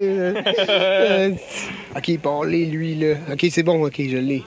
Euh, euh, ok, parlez lui là. Ok, c'est bon, ok, je l'ai.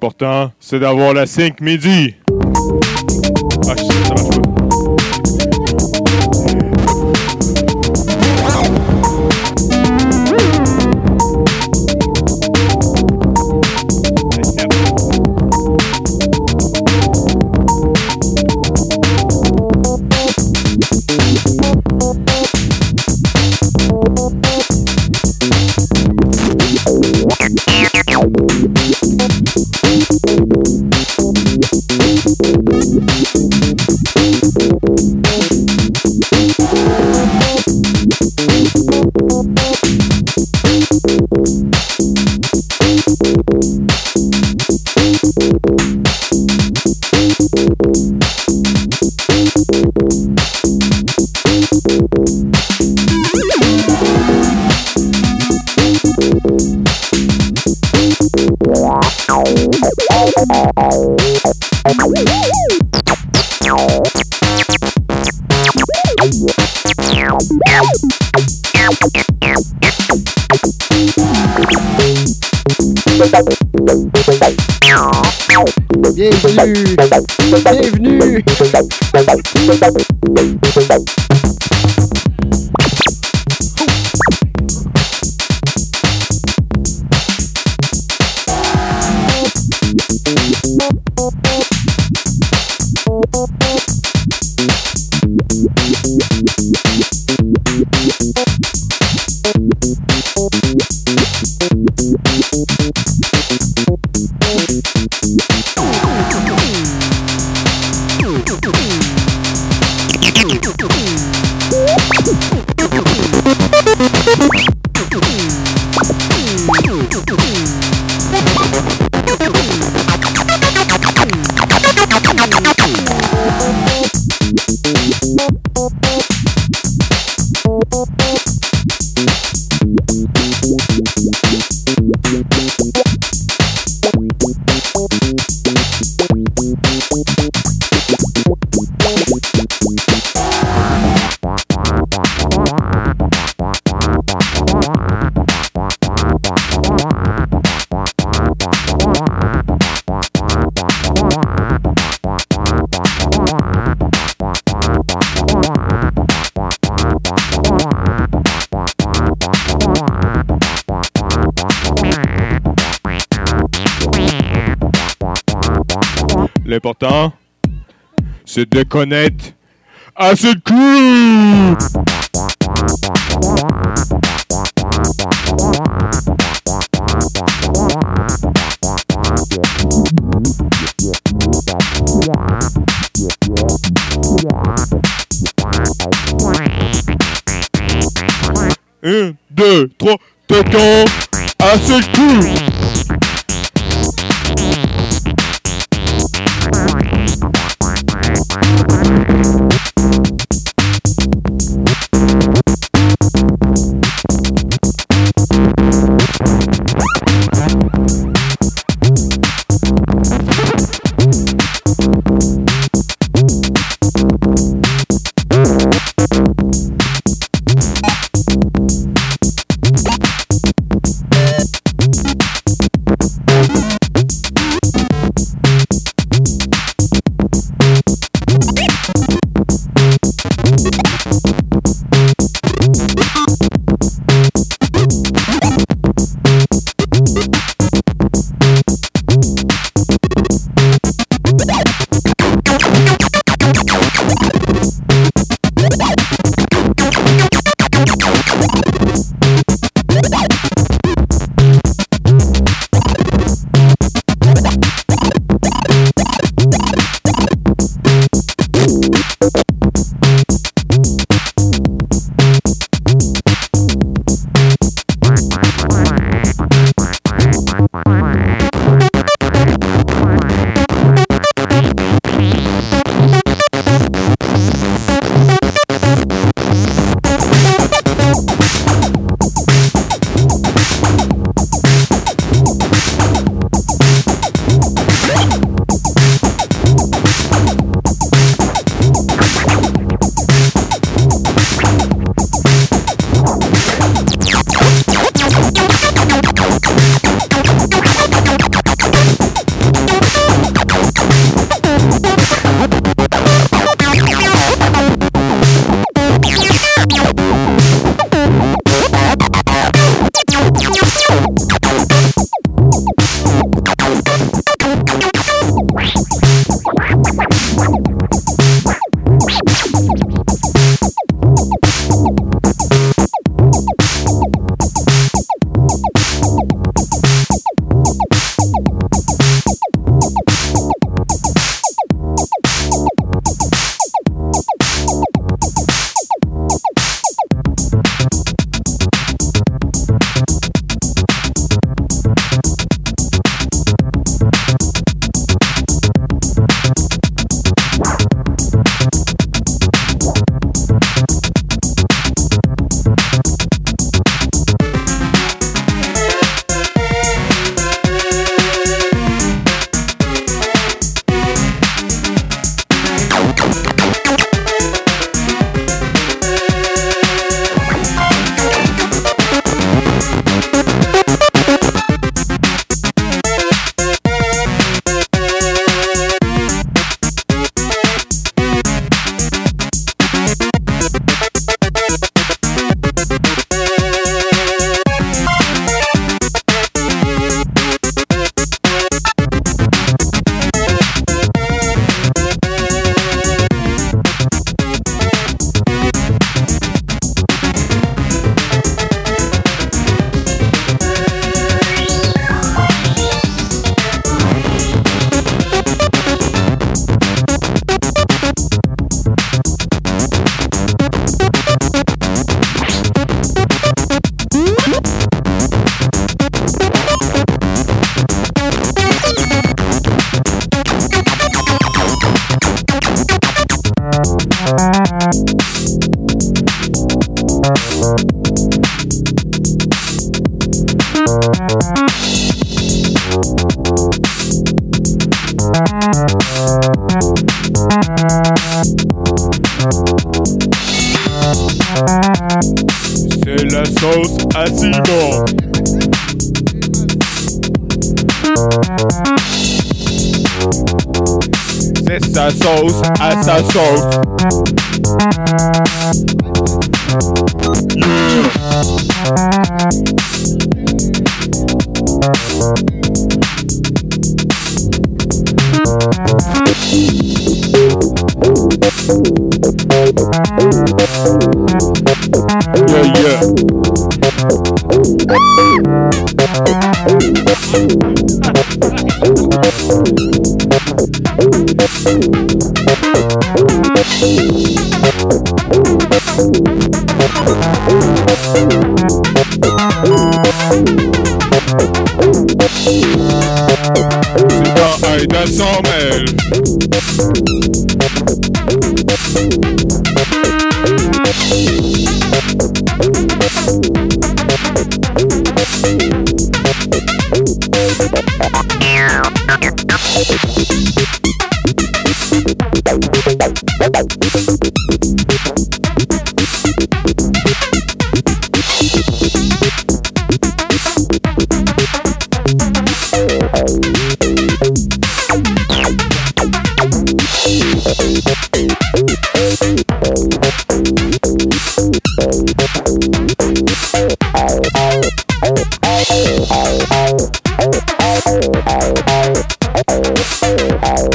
L'important, c'est d'avoir la 5 midi. C'est de assez de coups. Un, deux, trois, t'attends assez de coups.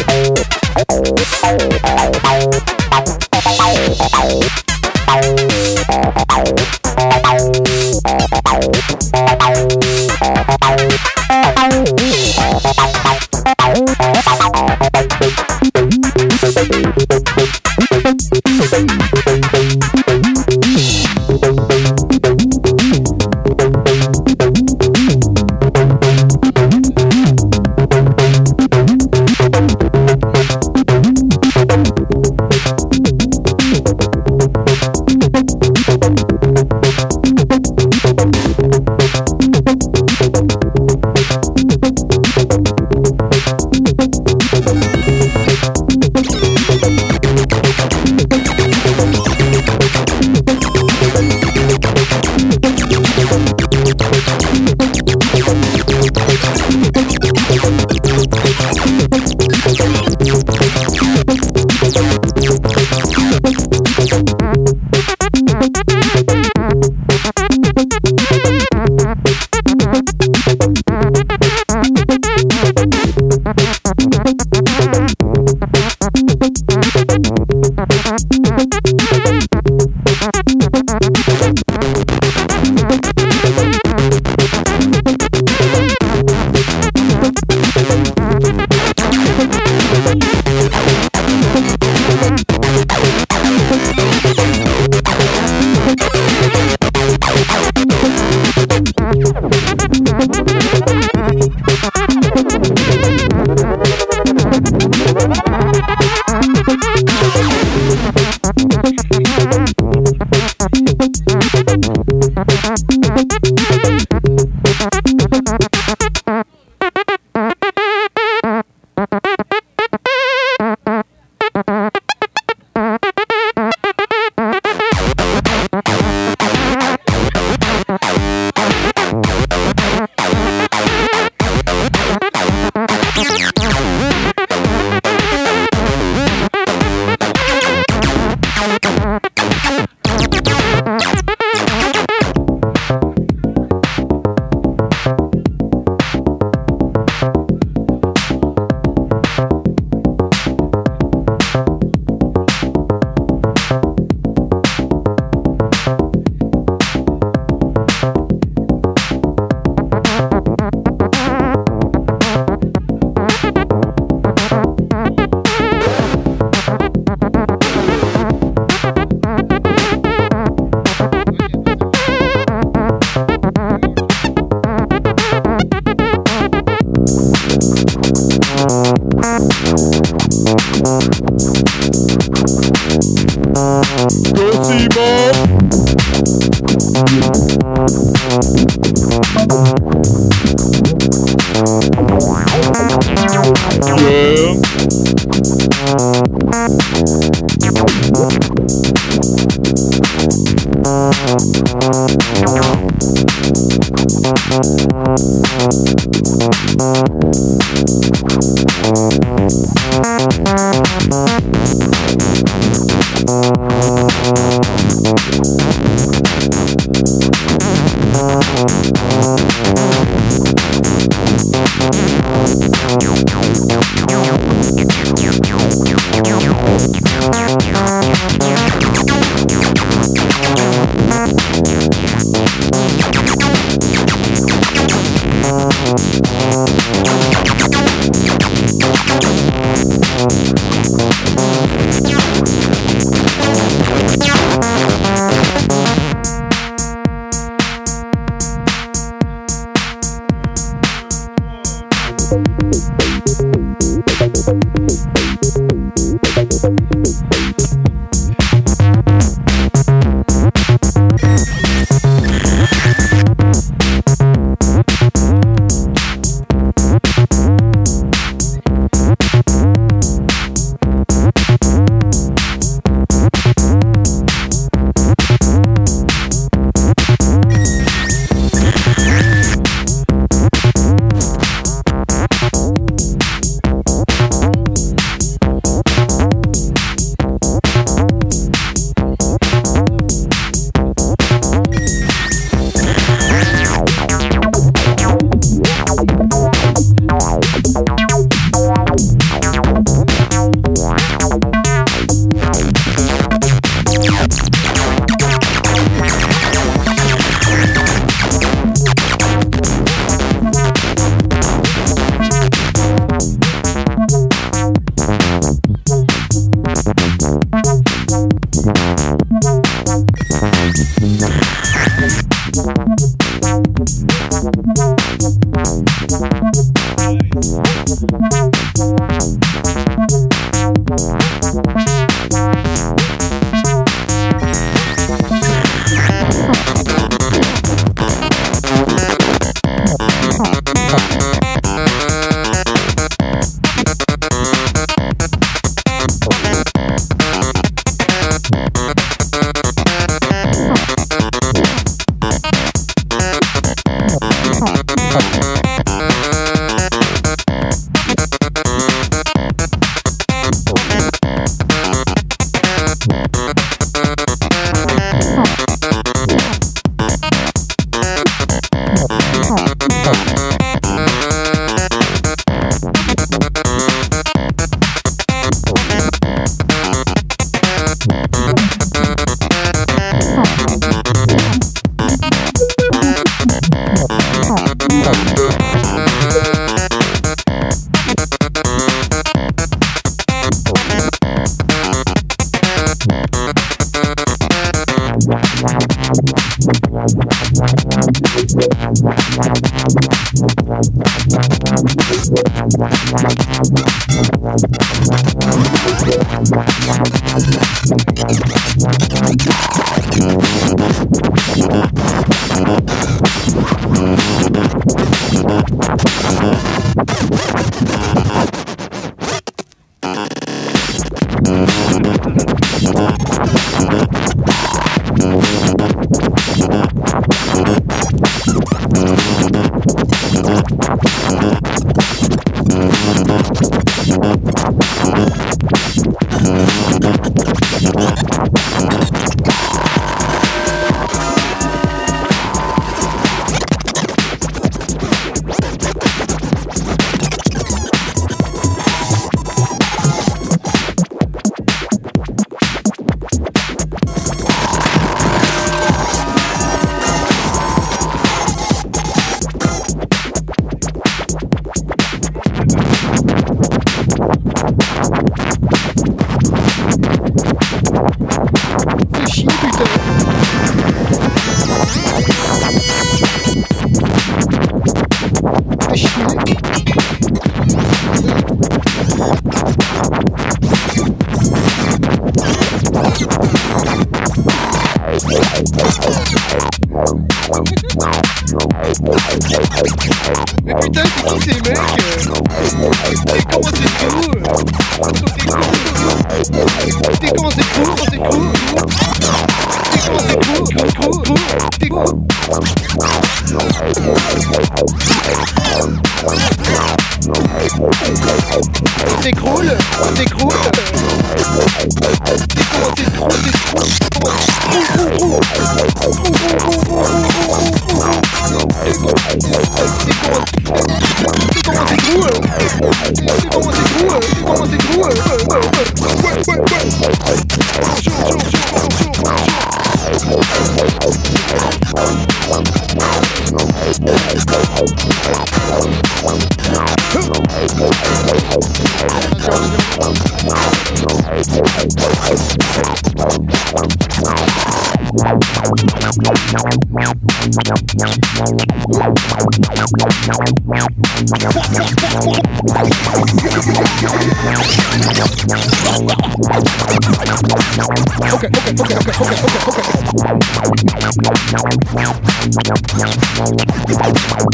Thank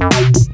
Thank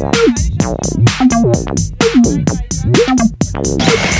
Thank you.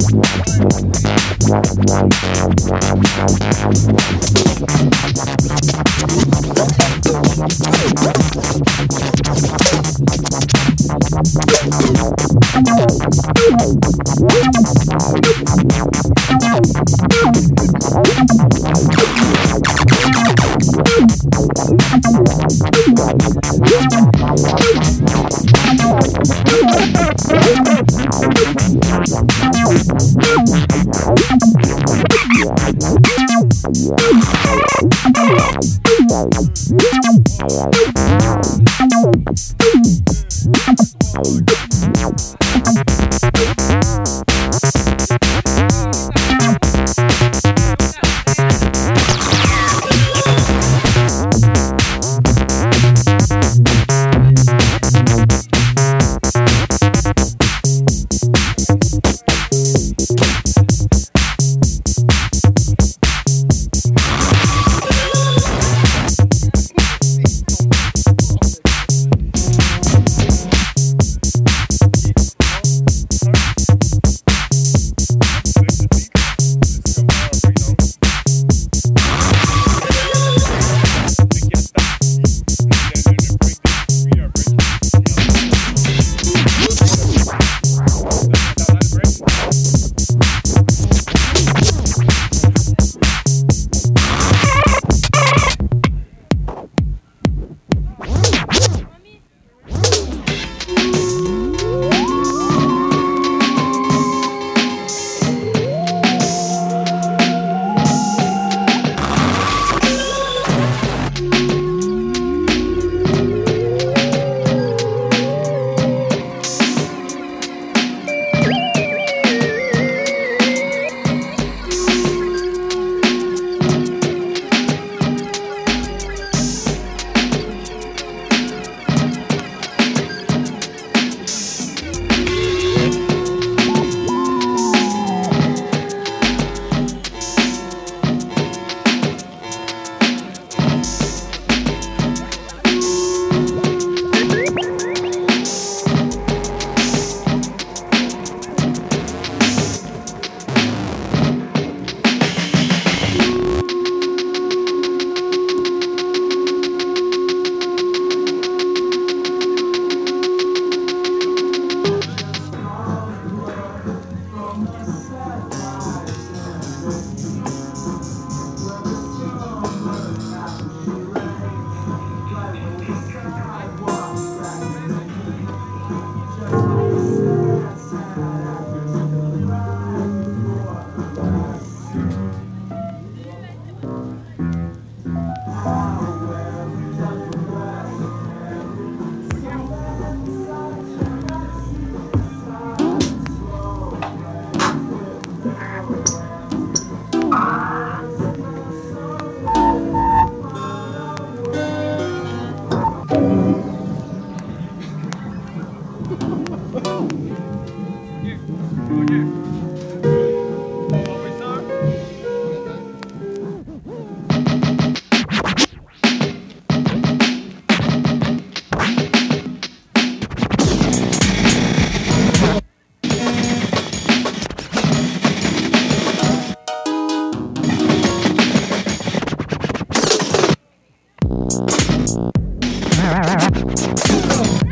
Yeah. Oh.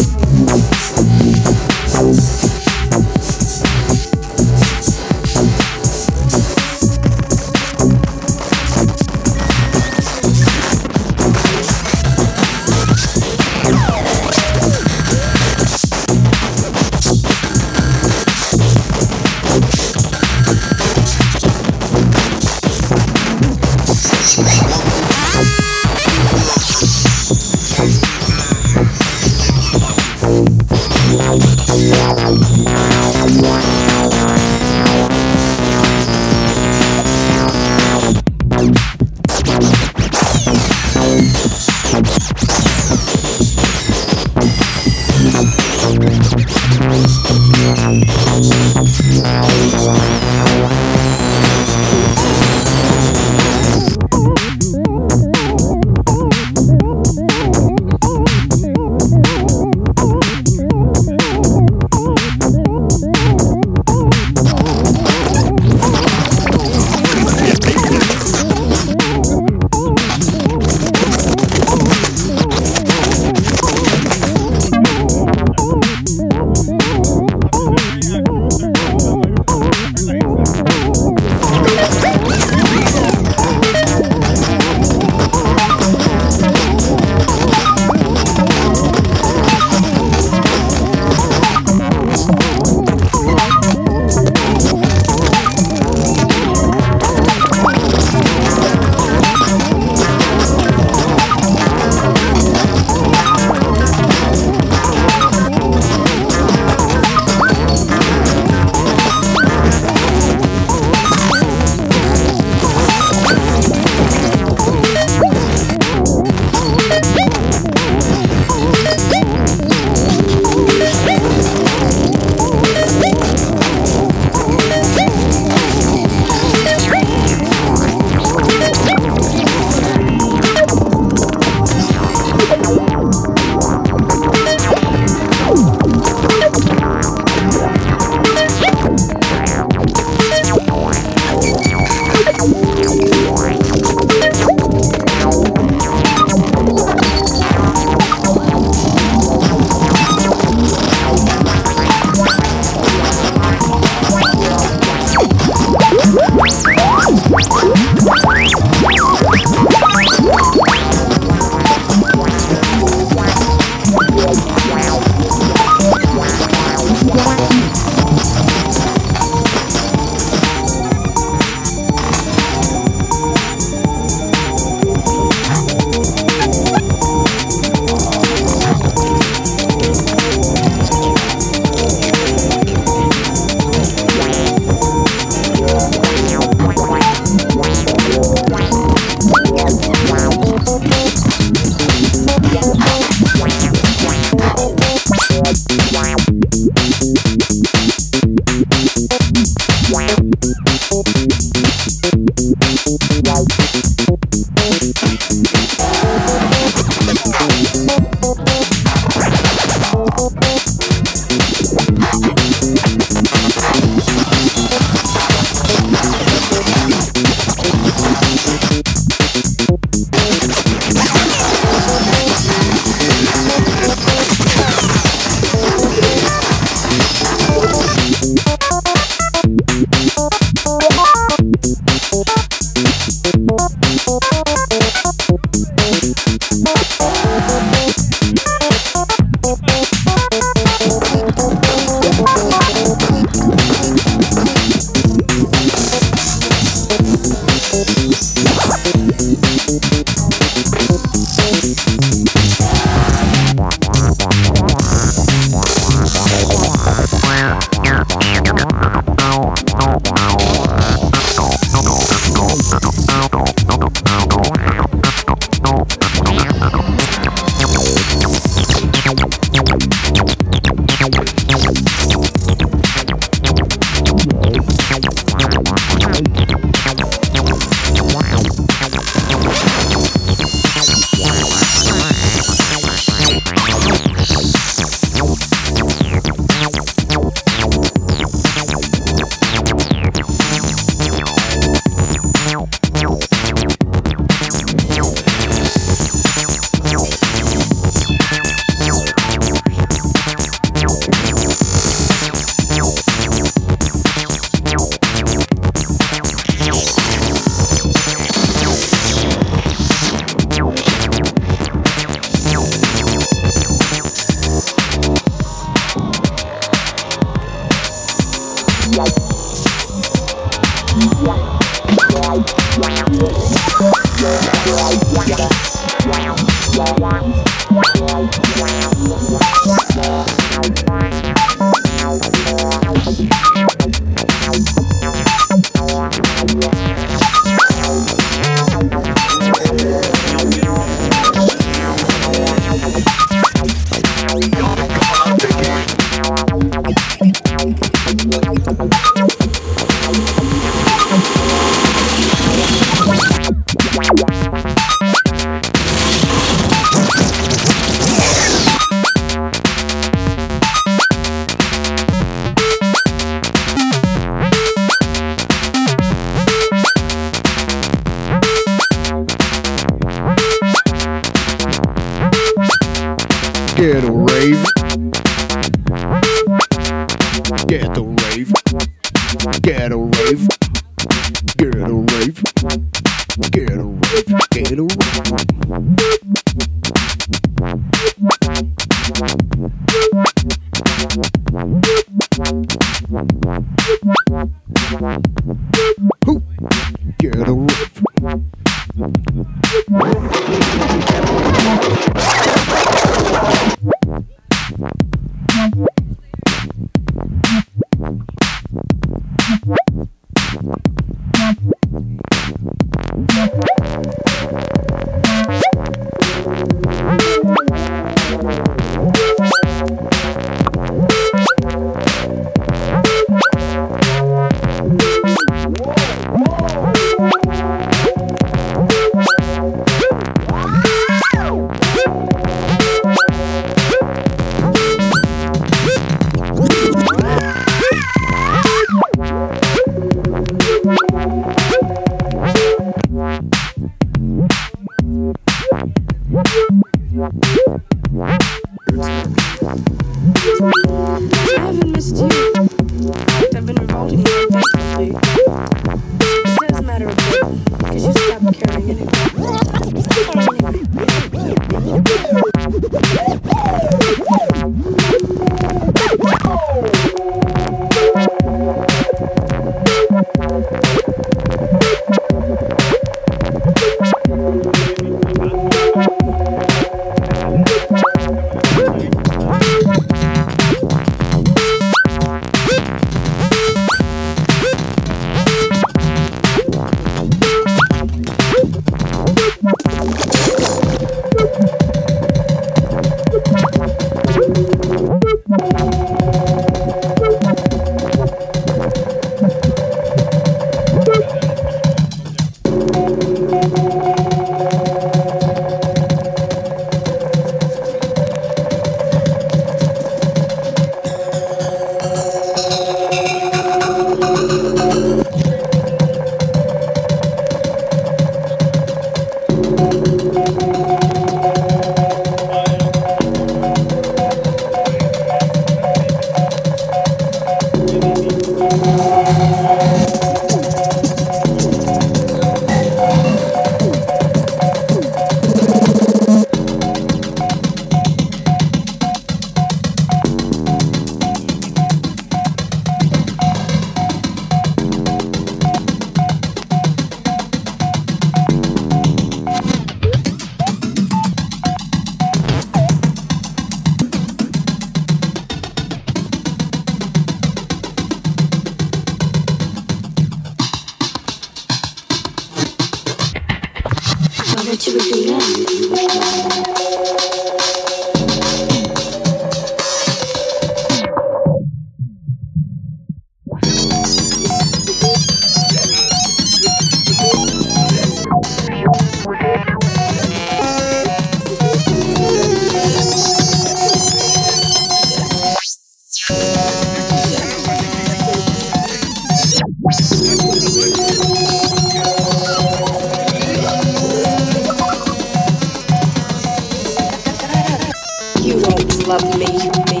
love me.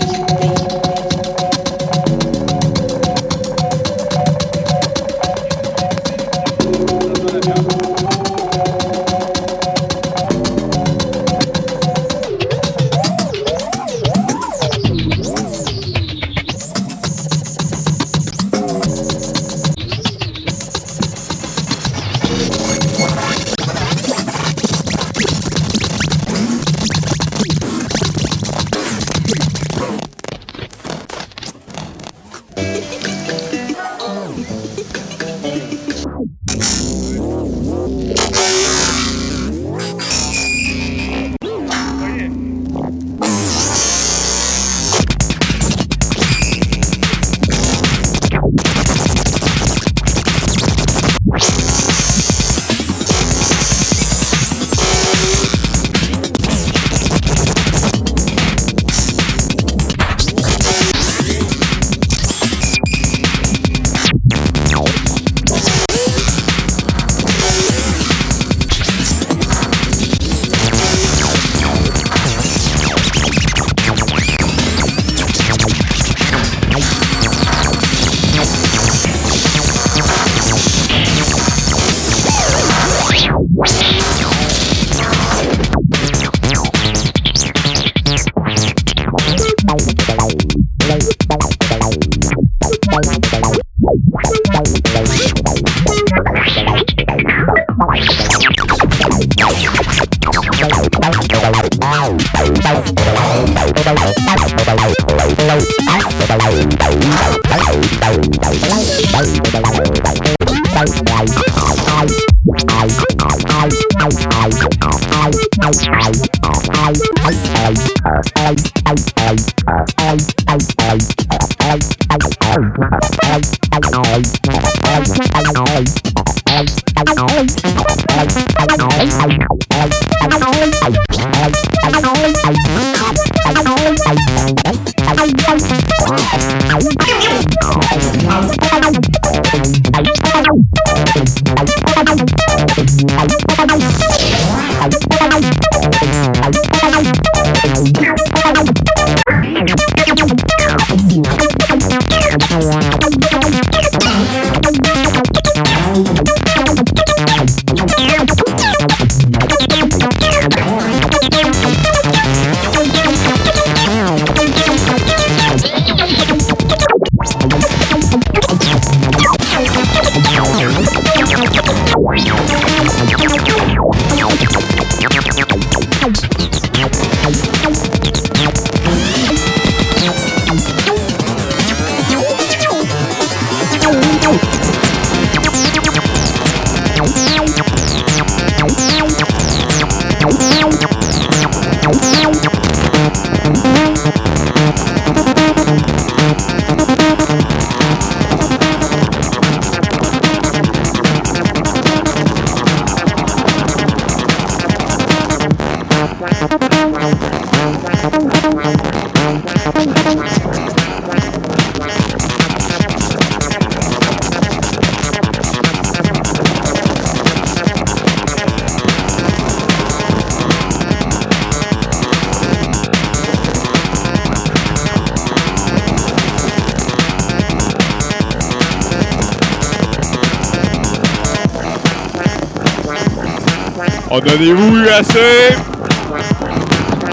Eu assez?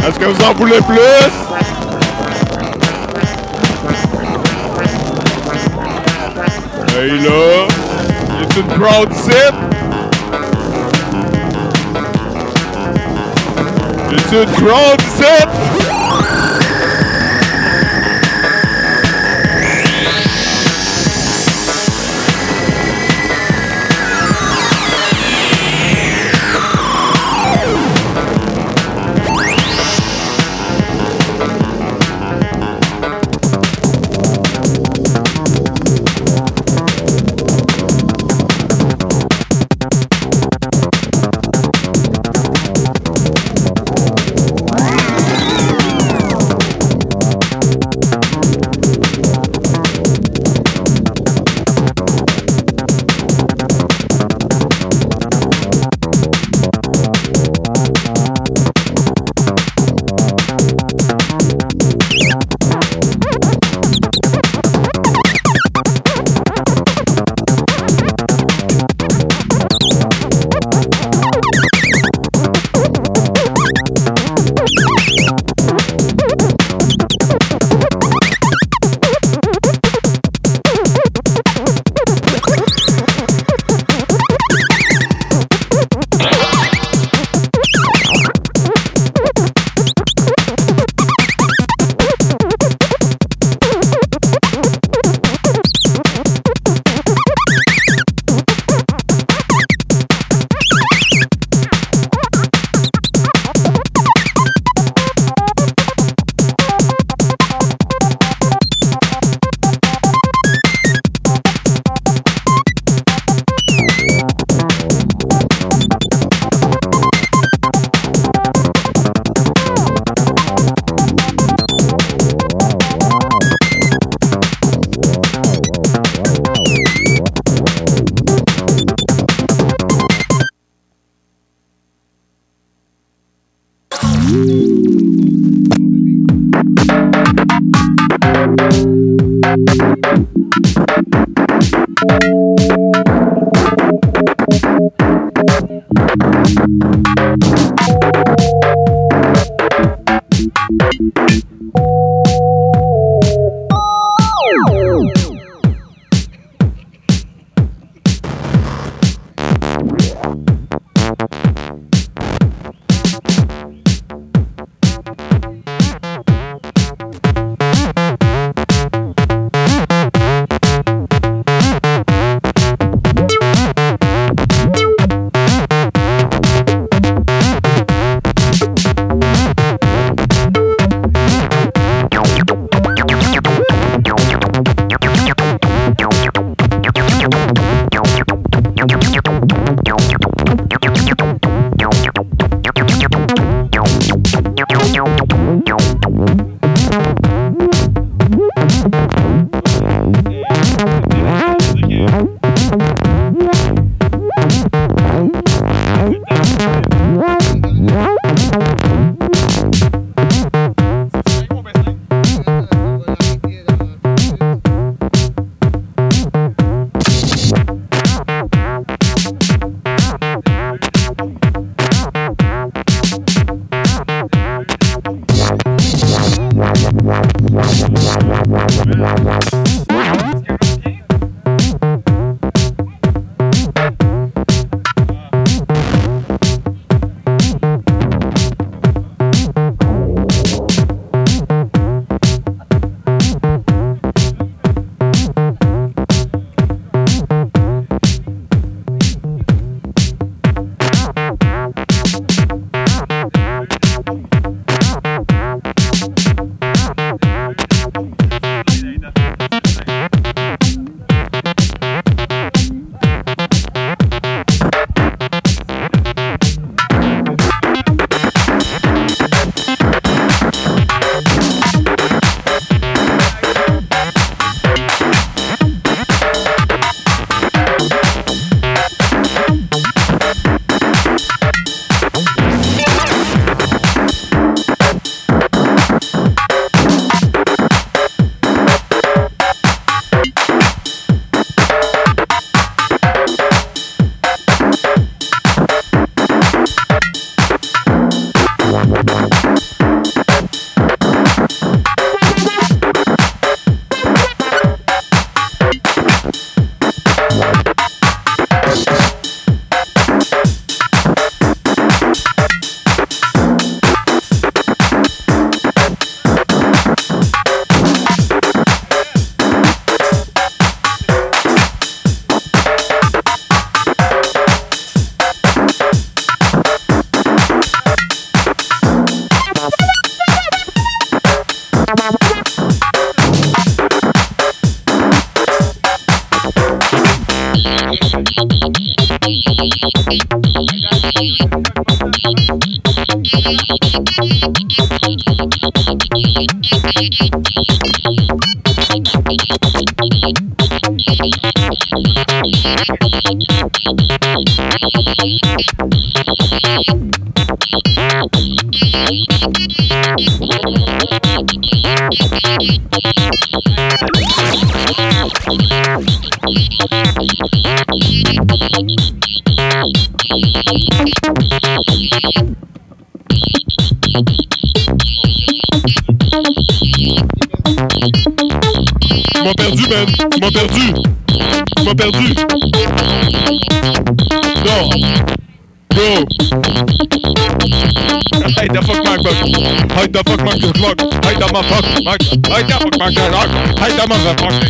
Est-ce que vous en voulez plus? Hey là, c'est une crowd sit? C'est une crowd sit? perdu. Go. Go. Hide the fuck back, back. Hide the fuck back, back. Hide the motherfucker, back. Hide the fuck back, back. Hide the motherfucker.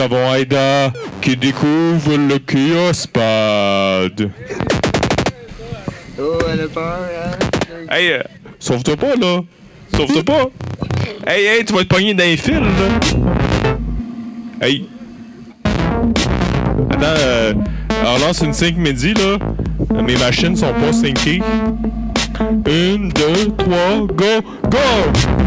Avons Aida qui découvre le Kiospad. Oh, elle a peur, hein? Hey, euh, sauve-toi pas, là. Sauve-toi pas. Hey, hey, tu vas te pogner dans les fils, là. Hey. Attends, euh, on lance une 5 midi, là. Mes machines sont pas syncées. Une, deux, trois, go, go!